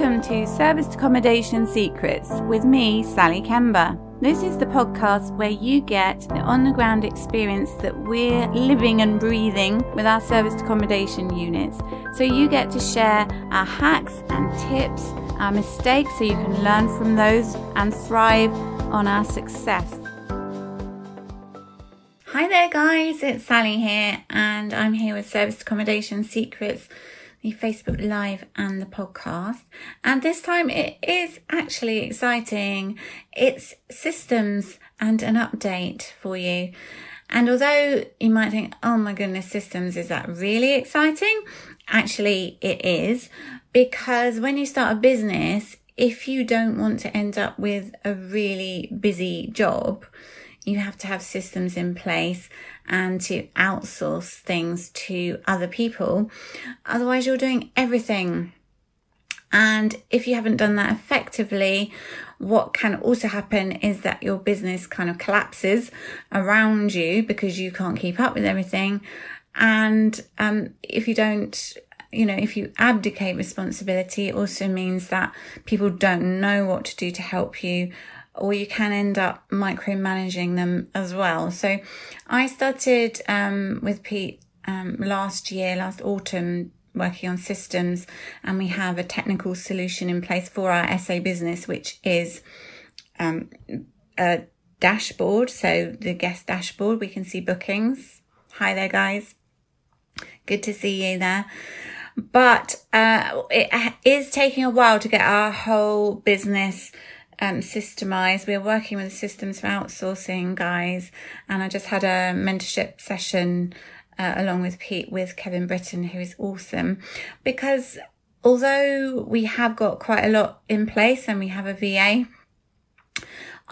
Welcome to Serviced Accommodation Secrets with me, Sally Kemba. This is the podcast where you get the on the ground experience that we're living and breathing with our serviced accommodation units. So you get to share our hacks and tips, our mistakes, so you can learn from those and thrive on our success. Hi there, guys, it's Sally here, and I'm here with Serviced Accommodation Secrets the Facebook Live and the podcast. And this time it is actually exciting. It's systems and an update for you. And although you might think, oh my goodness, systems, is that really exciting? Actually, it is because when you start a business, if you don't want to end up with a really busy job, you have to have systems in place and to outsource things to other people. Otherwise, you're doing everything. And if you haven't done that effectively, what can also happen is that your business kind of collapses around you because you can't keep up with everything. And um, if you don't you know, if you abdicate responsibility, it also means that people don't know what to do to help you or you can end up micromanaging them as well. So I started um, with Pete um, last year, last autumn, working on systems, and we have a technical solution in place for our SA business, which is um, a dashboard. So the guest dashboard, we can see bookings. Hi there, guys. Good to see you there but uh, it is taking a while to get our whole business um, systemize. We're working with systems for outsourcing guys, and I just had a mentorship session uh, along with Pete with Kevin Britton, who is awesome, because although we have got quite a lot in place and we have a VA.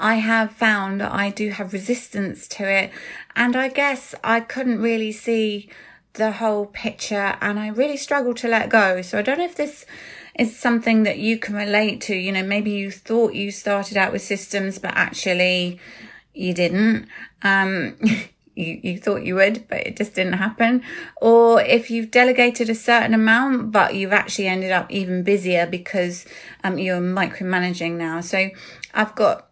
I have found I do have resistance to it, and I guess I couldn't really see the whole picture and I really struggled to let go. So I don't know if this is something that you can relate to. You know, maybe you thought you started out with systems, but actually you didn't. Um, you, you thought you would, but it just didn't happen. Or if you've delegated a certain amount, but you've actually ended up even busier because um, you're micromanaging now. So I've got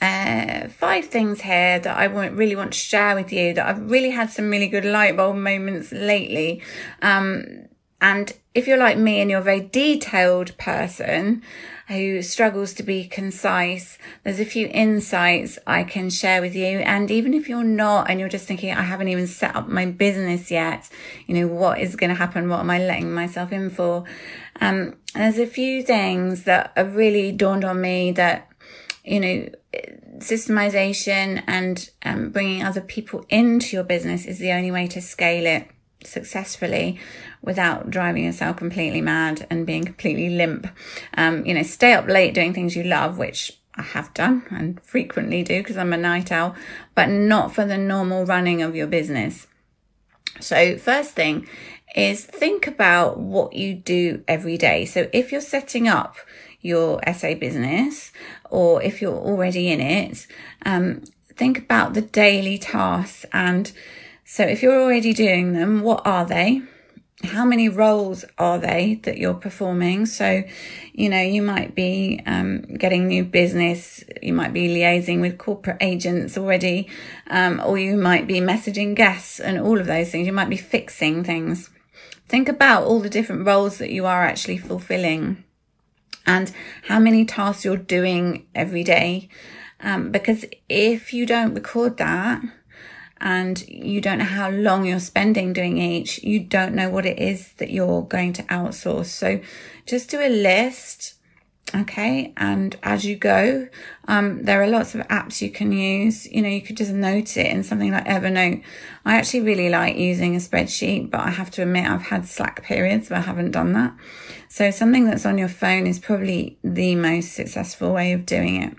uh, five things here that I want, really want to share with you that I've really had some really good light bulb moments lately. Um, and if you're like me and you're a very detailed person who struggles to be concise, there's a few insights I can share with you. And even if you're not and you're just thinking, I haven't even set up my business yet, you know, what is going to happen? What am I letting myself in for? Um, there's a few things that have really dawned on me that, you know, systemization and um, bringing other people into your business is the only way to scale it successfully without driving yourself completely mad and being completely limp. Um, you know, stay up late doing things you love, which I have done and frequently do because I'm a night owl, but not for the normal running of your business. So, first thing is think about what you do every day. So, if you're setting up your SA business or if you're already in it, um, think about the daily tasks and so if you're already doing them, what are they? How many roles are they that you're performing? So, you know, you might be um, getting new business, you might be liaising with corporate agents already, um, or you might be messaging guests and all of those things. You might be fixing things. Think about all the different roles that you are actually fulfilling and how many tasks you're doing every day. Um, because if you don't record that, and you don't know how long you're spending doing each, you don't know what it is that you're going to outsource. So just do a list. Okay. And as you go, um, there are lots of apps you can use. You know, you could just note it in something like Evernote. I actually really like using a spreadsheet, but I have to admit I've had slack periods where I haven't done that. So something that's on your phone is probably the most successful way of doing it.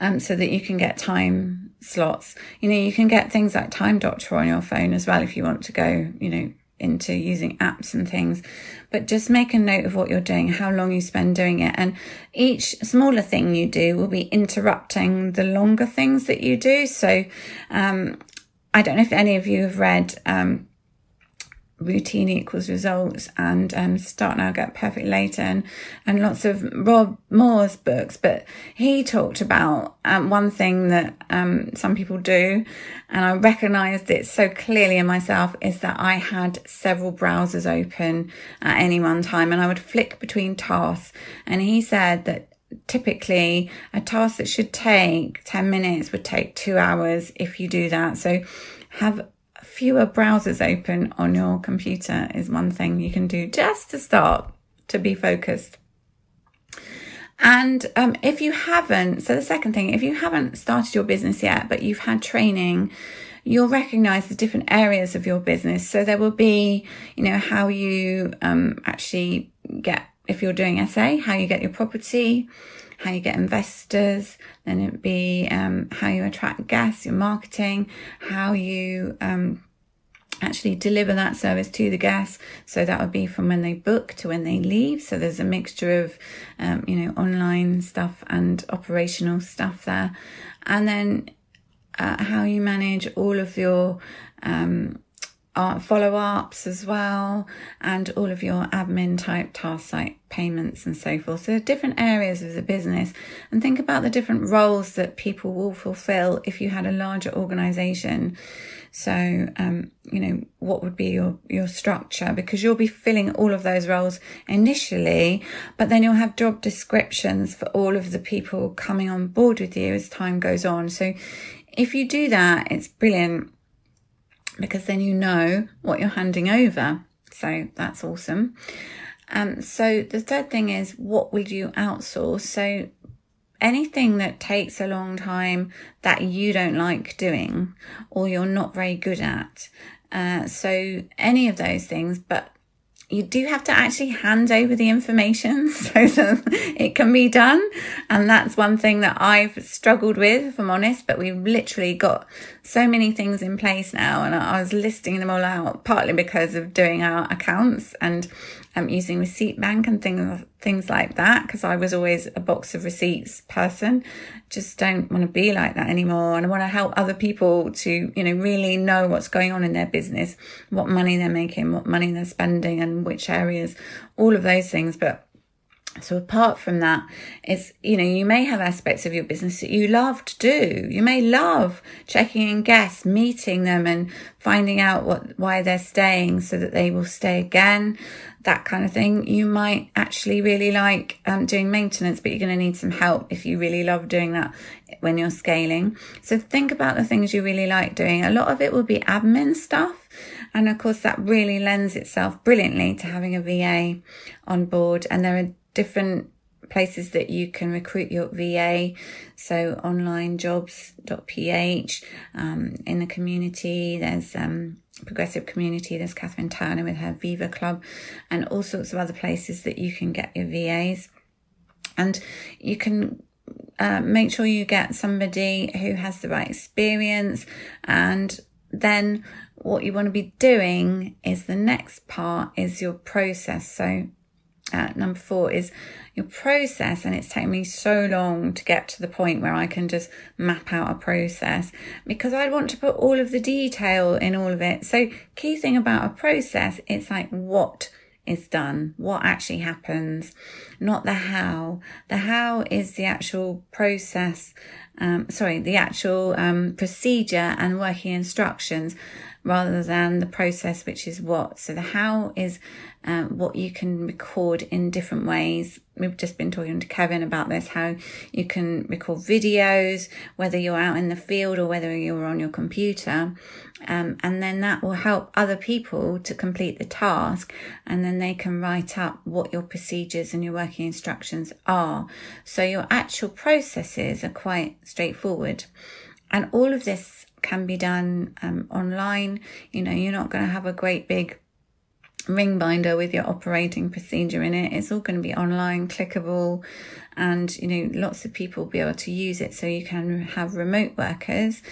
Um, so that you can get time slots. You know, you can get things like Time Doctor on your phone as well if you want to go, you know, into using apps and things. But just make a note of what you're doing, how long you spend doing it. And each smaller thing you do will be interrupting the longer things that you do. So, um, I don't know if any of you have read, um, routine equals results and um, start now get perfect later and, and lots of rob moore's books. But he talked about um, one thing that um, some people do and i recognized it so clearly in myself is that i had several browsers open at any one time and i would flick between tasks. And he said that typically a task that should take 10 minutes would take two hours if you do that. So have fewer browsers open on your computer is one thing you can do just to start to be focused. And um, if you haven't, so the second thing, if you haven't started your business yet, but you've had training, you'll recognize the different areas of your business. So there will be, you know, how you um, actually get, if you're doing SA, how you get your property, how you get investors, then it'd be um, how you attract guests, your marketing, how you um, actually deliver that service to the guests. So that would be from when they book to when they leave. So there's a mixture of, um, you know, online stuff and operational stuff there. And then uh, how you manage all of your um, follow ups as well, and all of your admin type tasks like payments and so forth. So, different areas of the business, and think about the different roles that people will fulfill if you had a larger organization. So, um, you know, what would be your, your structure? Because you'll be filling all of those roles initially, but then you'll have job descriptions for all of the people coming on board with you as time goes on. So, if you do that, it's brilliant because then you know what you're handing over. So that's awesome. Um, so the third thing is what will you outsource? So anything that takes a long time that you don't like doing or you're not very good at. Uh, so any of those things, but you do have to actually hand over the information so that it can be done. And that's one thing that I've struggled with, if I'm honest, but we've literally got so many things in place now. And I was listing them all out, partly because of doing our accounts and um, using receipt bank and things things like that because I was always a box of receipts person. Just don't want to be like that anymore, and I want to help other people to you know really know what's going on in their business, what money they're making, what money they're spending, and which areas, all of those things. But so apart from that, it's, you know, you may have aspects of your business that you love to do. You may love checking in guests, meeting them and finding out what, why they're staying so that they will stay again, that kind of thing. You might actually really like um, doing maintenance, but you're going to need some help if you really love doing that when you're scaling. So think about the things you really like doing. A lot of it will be admin stuff. And of course, that really lends itself brilliantly to having a VA on board. And there are different places that you can recruit your VA. So onlinejobs.ph, um, in the community, there's, um, progressive community. There's Catherine Turner with her Viva Club and all sorts of other places that you can get your VAs. And you can uh, make sure you get somebody who has the right experience. And then what you want to be doing is the next part is your process. So uh, number four is your process. And it's taken me so long to get to the point where I can just map out a process because I want to put all of the detail in all of it. So key thing about a process, it's like what is done, what actually happens, not the how. The how is the actual process, um, sorry, the actual um, procedure and working instructions rather than the process, which is what. So the how is um, what you can record in different ways. We've just been talking to Kevin about this, how you can record videos, whether you're out in the field or whether you're on your computer. Um, and then that will help other people to complete the task. And then they can write up what your procedures and your working instructions are. So your actual processes are quite straightforward. And all of this can be done um, online. You know, you're not going to have a great big ring binder with your operating procedure in it. It's all going to be online, clickable, and you know, lots of people will be able to use it so you can have remote workers.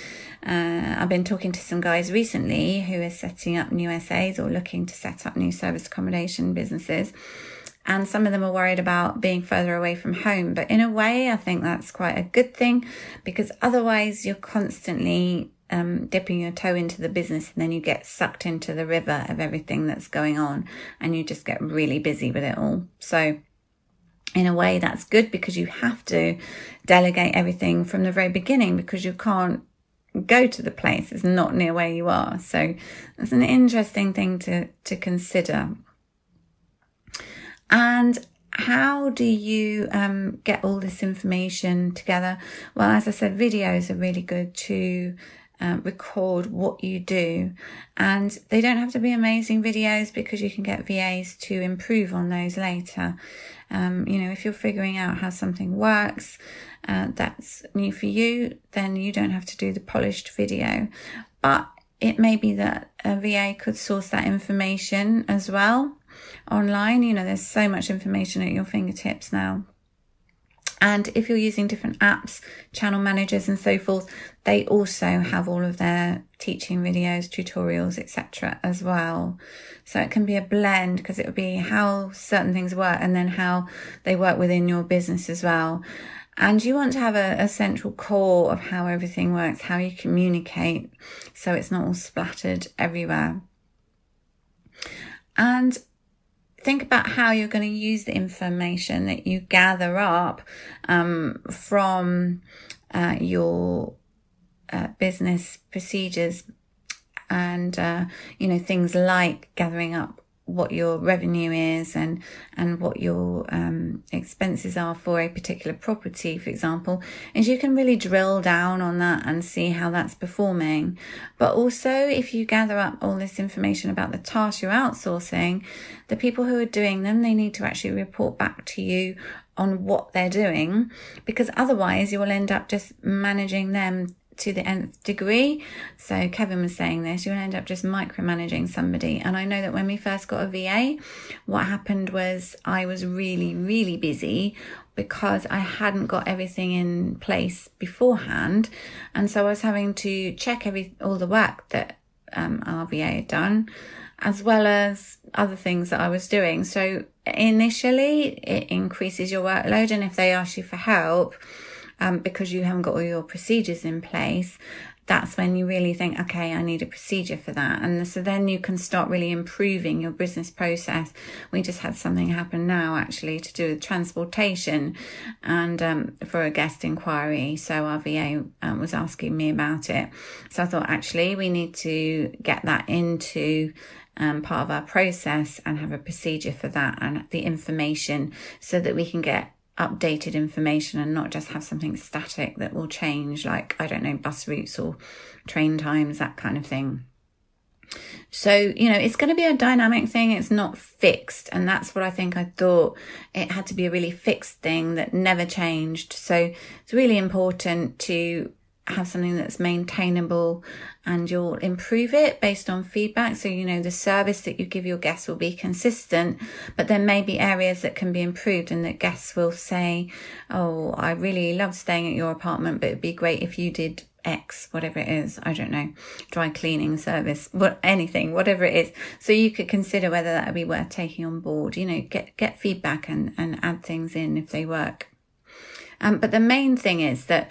Uh, I've been talking to some guys recently who are setting up new SAs or looking to set up new service accommodation businesses. And some of them are worried about being further away from home. But in a way, I think that's quite a good thing because otherwise you're constantly um, dipping your toe into the business and then you get sucked into the river of everything that's going on and you just get really busy with it all. So, in a way, that's good because you have to delegate everything from the very beginning because you can't go to the place. It's not near where you are. So, it's an interesting thing to, to consider. And how do you um, get all this information together? Well, as I said, videos are really good to uh, record what you do. And they don't have to be amazing videos because you can get VAs to improve on those later. Um, you know, if you're figuring out how something works, uh, that's new for you, then you don't have to do the polished video. But it may be that a VA could source that information as well online. You know, there's so much information at your fingertips now. And if you're using different apps, channel managers and so forth, they also have all of their teaching videos, tutorials, etc. as well. So it can be a blend because it would be how certain things work and then how they work within your business as well. And you want to have a, a central core of how everything works, how you communicate, so it's not all splattered everywhere. And think about how you're going to use the information that you gather up um, from uh, your uh, business procedures and uh, you know things like gathering up what your revenue is and and what your um, expenses are for a particular property, for example, is you can really drill down on that and see how that's performing. But also, if you gather up all this information about the tasks you're outsourcing, the people who are doing them, they need to actually report back to you on what they're doing because otherwise you will end up just managing them to the nth degree. So Kevin was saying this, you'll end up just micromanaging somebody. And I know that when we first got a VA, what happened was I was really, really busy because I hadn't got everything in place beforehand. And so I was having to check every all the work that um, our VA had done, as well as other things that I was doing. So initially it increases your workload. And if they ask you for help, um, because you haven't got all your procedures in place, that's when you really think, okay, I need a procedure for that. And so then you can start really improving your business process. We just had something happen now actually to do with transportation and um, for a guest inquiry. So our VA um, was asking me about it. So I thought actually we need to get that into um, part of our process and have a procedure for that and the information so that we can get updated information and not just have something static that will change, like, I don't know, bus routes or train times, that kind of thing. So, you know, it's going to be a dynamic thing. It's not fixed. And that's what I think I thought it had to be a really fixed thing that never changed. So it's really important to have something that's maintainable and you'll improve it based on feedback. So, you know, the service that you give your guests will be consistent, but there may be areas that can be improved and that guests will say, Oh, I really love staying at your apartment, but it'd be great if you did X, whatever it is. I don't know, dry cleaning service, what, anything, whatever it is. So you could consider whether that would be worth taking on board, you know, get, get feedback and, and add things in if they work. Um, but the main thing is that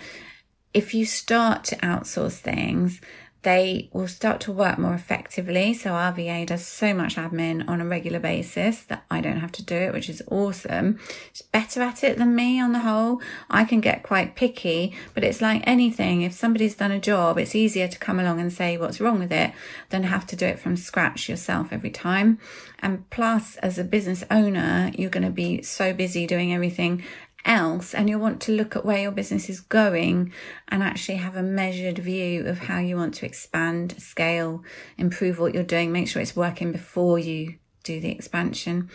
if you start to outsource things, they will start to work more effectively. So Our VA does so much admin on a regular basis that I don't have to do it, which is awesome. It's better at it than me on the whole. I can get quite picky, but it's like anything. If somebody's done a job, it's easier to come along and say what's wrong with it than have to do it from scratch yourself every time. And plus, as a business owner, you're going to be so busy doing everything else and you'll want to look at where your business is going and actually have a measured view of how you want to expand, scale, improve what you're doing, make sure it's working before you do the expansion.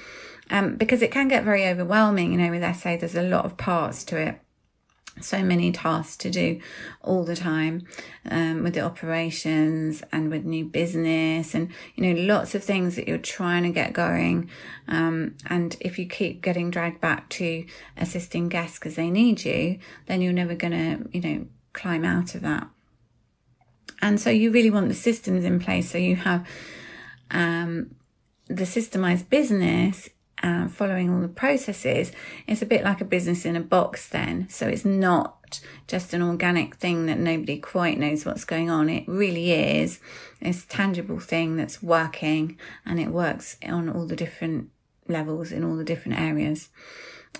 Um, because it can get very overwhelming, you know, with SA, there's a lot of parts to it so many tasks to do all the time um, with the operations and with new business and you know lots of things that you're trying to get going. Um, and if you keep getting dragged back to assisting guests because they need you then you're never going to you know climb out of that. And so you really want the systems in place. So you have um, the systemized business uh, following all the processes, it's a bit like a business in a box then. So it's not just an organic thing that nobody quite knows what's going on. It really is this tangible thing that's working and it works on all the different levels in all the different areas.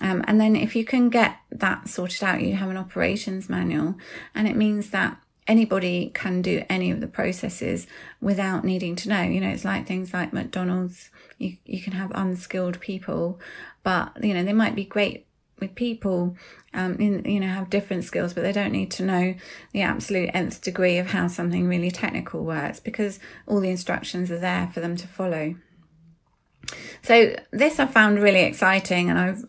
Um, and then if you can get that sorted out, you have an operations manual and it means that anybody can do any of the processes without needing to know. You know, it's like things like McDonald's, you, you can have unskilled people, but, you know, they might be great with people, um, in, you know, have different skills, but they don't need to know the absolute nth degree of how something really technical works because all the instructions are there for them to follow. So this I found really exciting and I've,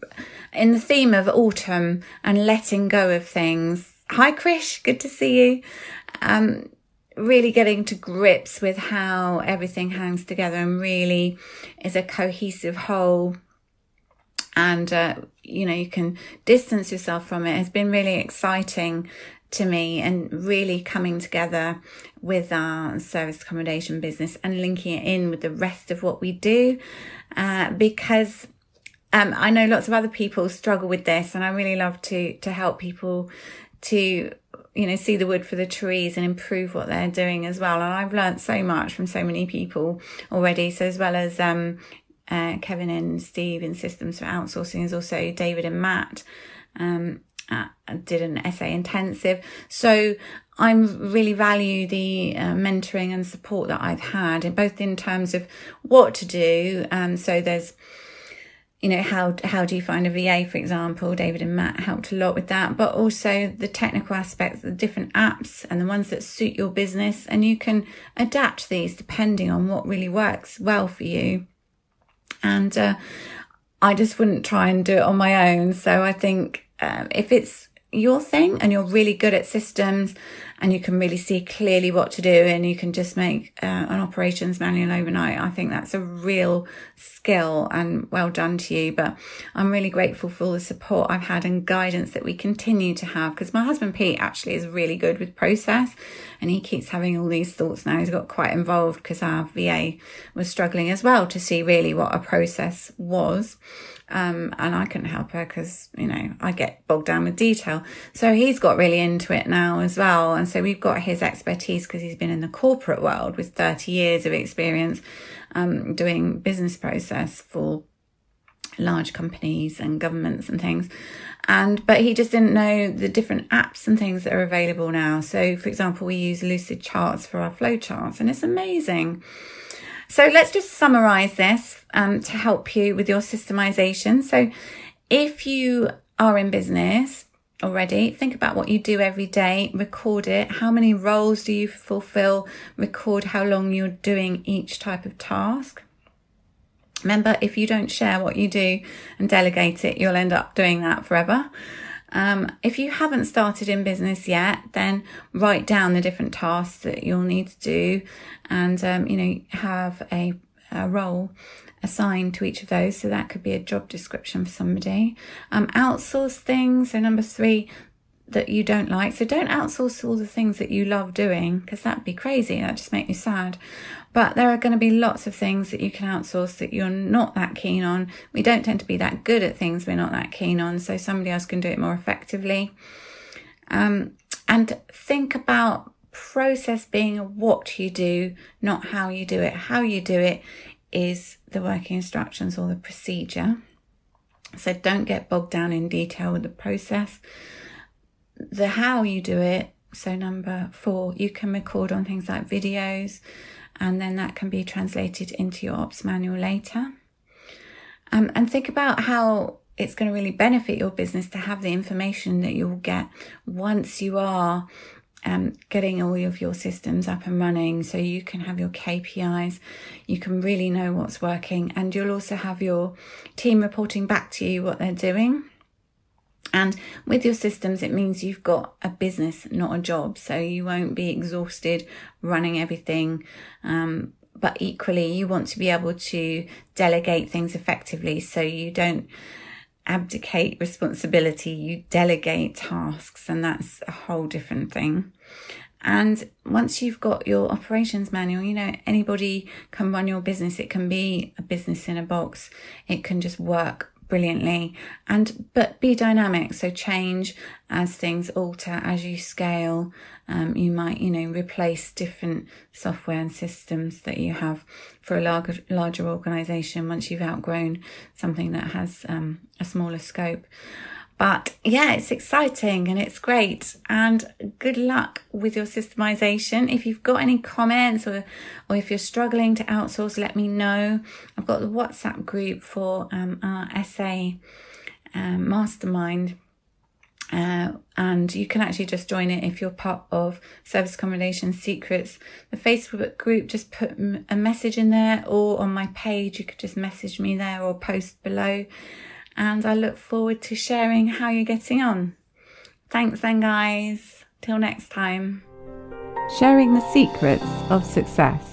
in the theme of autumn and letting go of things, Hi, Krish. Good to see you. Um, really getting to grips with how everything hangs together and really is a cohesive whole. And, uh, you know, you can distance yourself from it has been really exciting to me and really coming together with our service accommodation business and linking it in with the rest of what we do. Uh, because um, I know lots of other people struggle with this and I really love to, to help people to you know see the wood for the trees and improve what they're doing as well. And i've learned so much from so many people already. So as well as um, uh, kevin and steve in systems for outsourcing is also david and matt um, uh, did an SA intensive. So i really value the uh, mentoring and support that i've had both in terms of what to do um, so there's you know how how do you find a VA for example? David and Matt helped a lot with that but also the technical aspects the different apps and the ones that suit your business and you can adapt these depending on what really works well for you. And uh, I just wouldn't try and do it on my own. So I think um, if it's your thing and you're really good at systems and you can really see clearly what to do and you can just make uh, an operations manual overnight. I think that's a real skill and well done to you. But I'm really grateful for all the support I've had and guidance that we continue to have because my husband Pete actually is really good with process and he keeps having all these thoughts now. He's got quite involved because our VA was struggling as well to see really what a process was. Um, and I couldn't help her because, you know, I get bogged down with detail. So he's got really into it now as well. And so we've got his expertise because he's been in the corporate world with 30 years of experience um, doing business process for large companies and governments and things and but he just didn't know the different apps and things that are available now so for example we use lucid charts for our flow charts and it's amazing so let's just summarize this um, to help you with your systemization. So if you are in business already, think about what you do every day, record it. How many roles do you fulfill? Record how long you're doing each type of task. Remember, if you don't share what you do and delegate it, you'll end up doing that forever. Um, if you haven't started in business yet, then write down the different tasks that you'll need to do and, um, you know, have a, a, role assigned to each of those. So that could be a job description for somebody. Um, outsource things. So number three, that you don't like. So don't outsource all the things that you love doing because that'd be crazy. That just make you sad. But there are going to be lots of things that you can outsource that you're not that keen on. We don't tend to be that good at things we're not that keen on. So somebody else can do it more effectively. Um, and think about process being what you do, not how you do it. How you do it is the working instructions or the procedure. So don't get bogged down in detail with the process. The how you do it. So number four, you can record on things like videos, and then that can be translated into your ops manual later. Um, and think about how it's going to really benefit your business to have the information that you'll get once you are um, getting all of your systems up and running so you can have your KPIs, you can really know what's working, and you'll also have your team reporting back to you what they're doing. And with your systems, it means you've got a business, not a job. So you won't be exhausted running everything. Um, but equally, you want to be able to delegate things effectively so you don't abdicate responsibility, you delegate tasks, and that's a whole different thing. And once you've got your operations manual, you know, anybody can run your business. It can be a business in a box. It can just work brilliantly. And but be dynamic so change as things alter as you scale um, you might you know replace different software and systems that you have for a larger larger organization once you've outgrown something that has um, a smaller scope but yeah, it's exciting and it's great. And good luck with your systemization. If you've got any comments or, or if you're struggling to outsource, let me know. I've got the WhatsApp group for um, our SA um, mastermind. Uh, and you can actually just join it if you're part of Service Accommodation Secrets. The Facebook group, just put a message in there or on my page, you could just message me there or post below and I look forward to sharing how you're getting on. Thanks then, guys. Till next time. Sharing the secrets of success.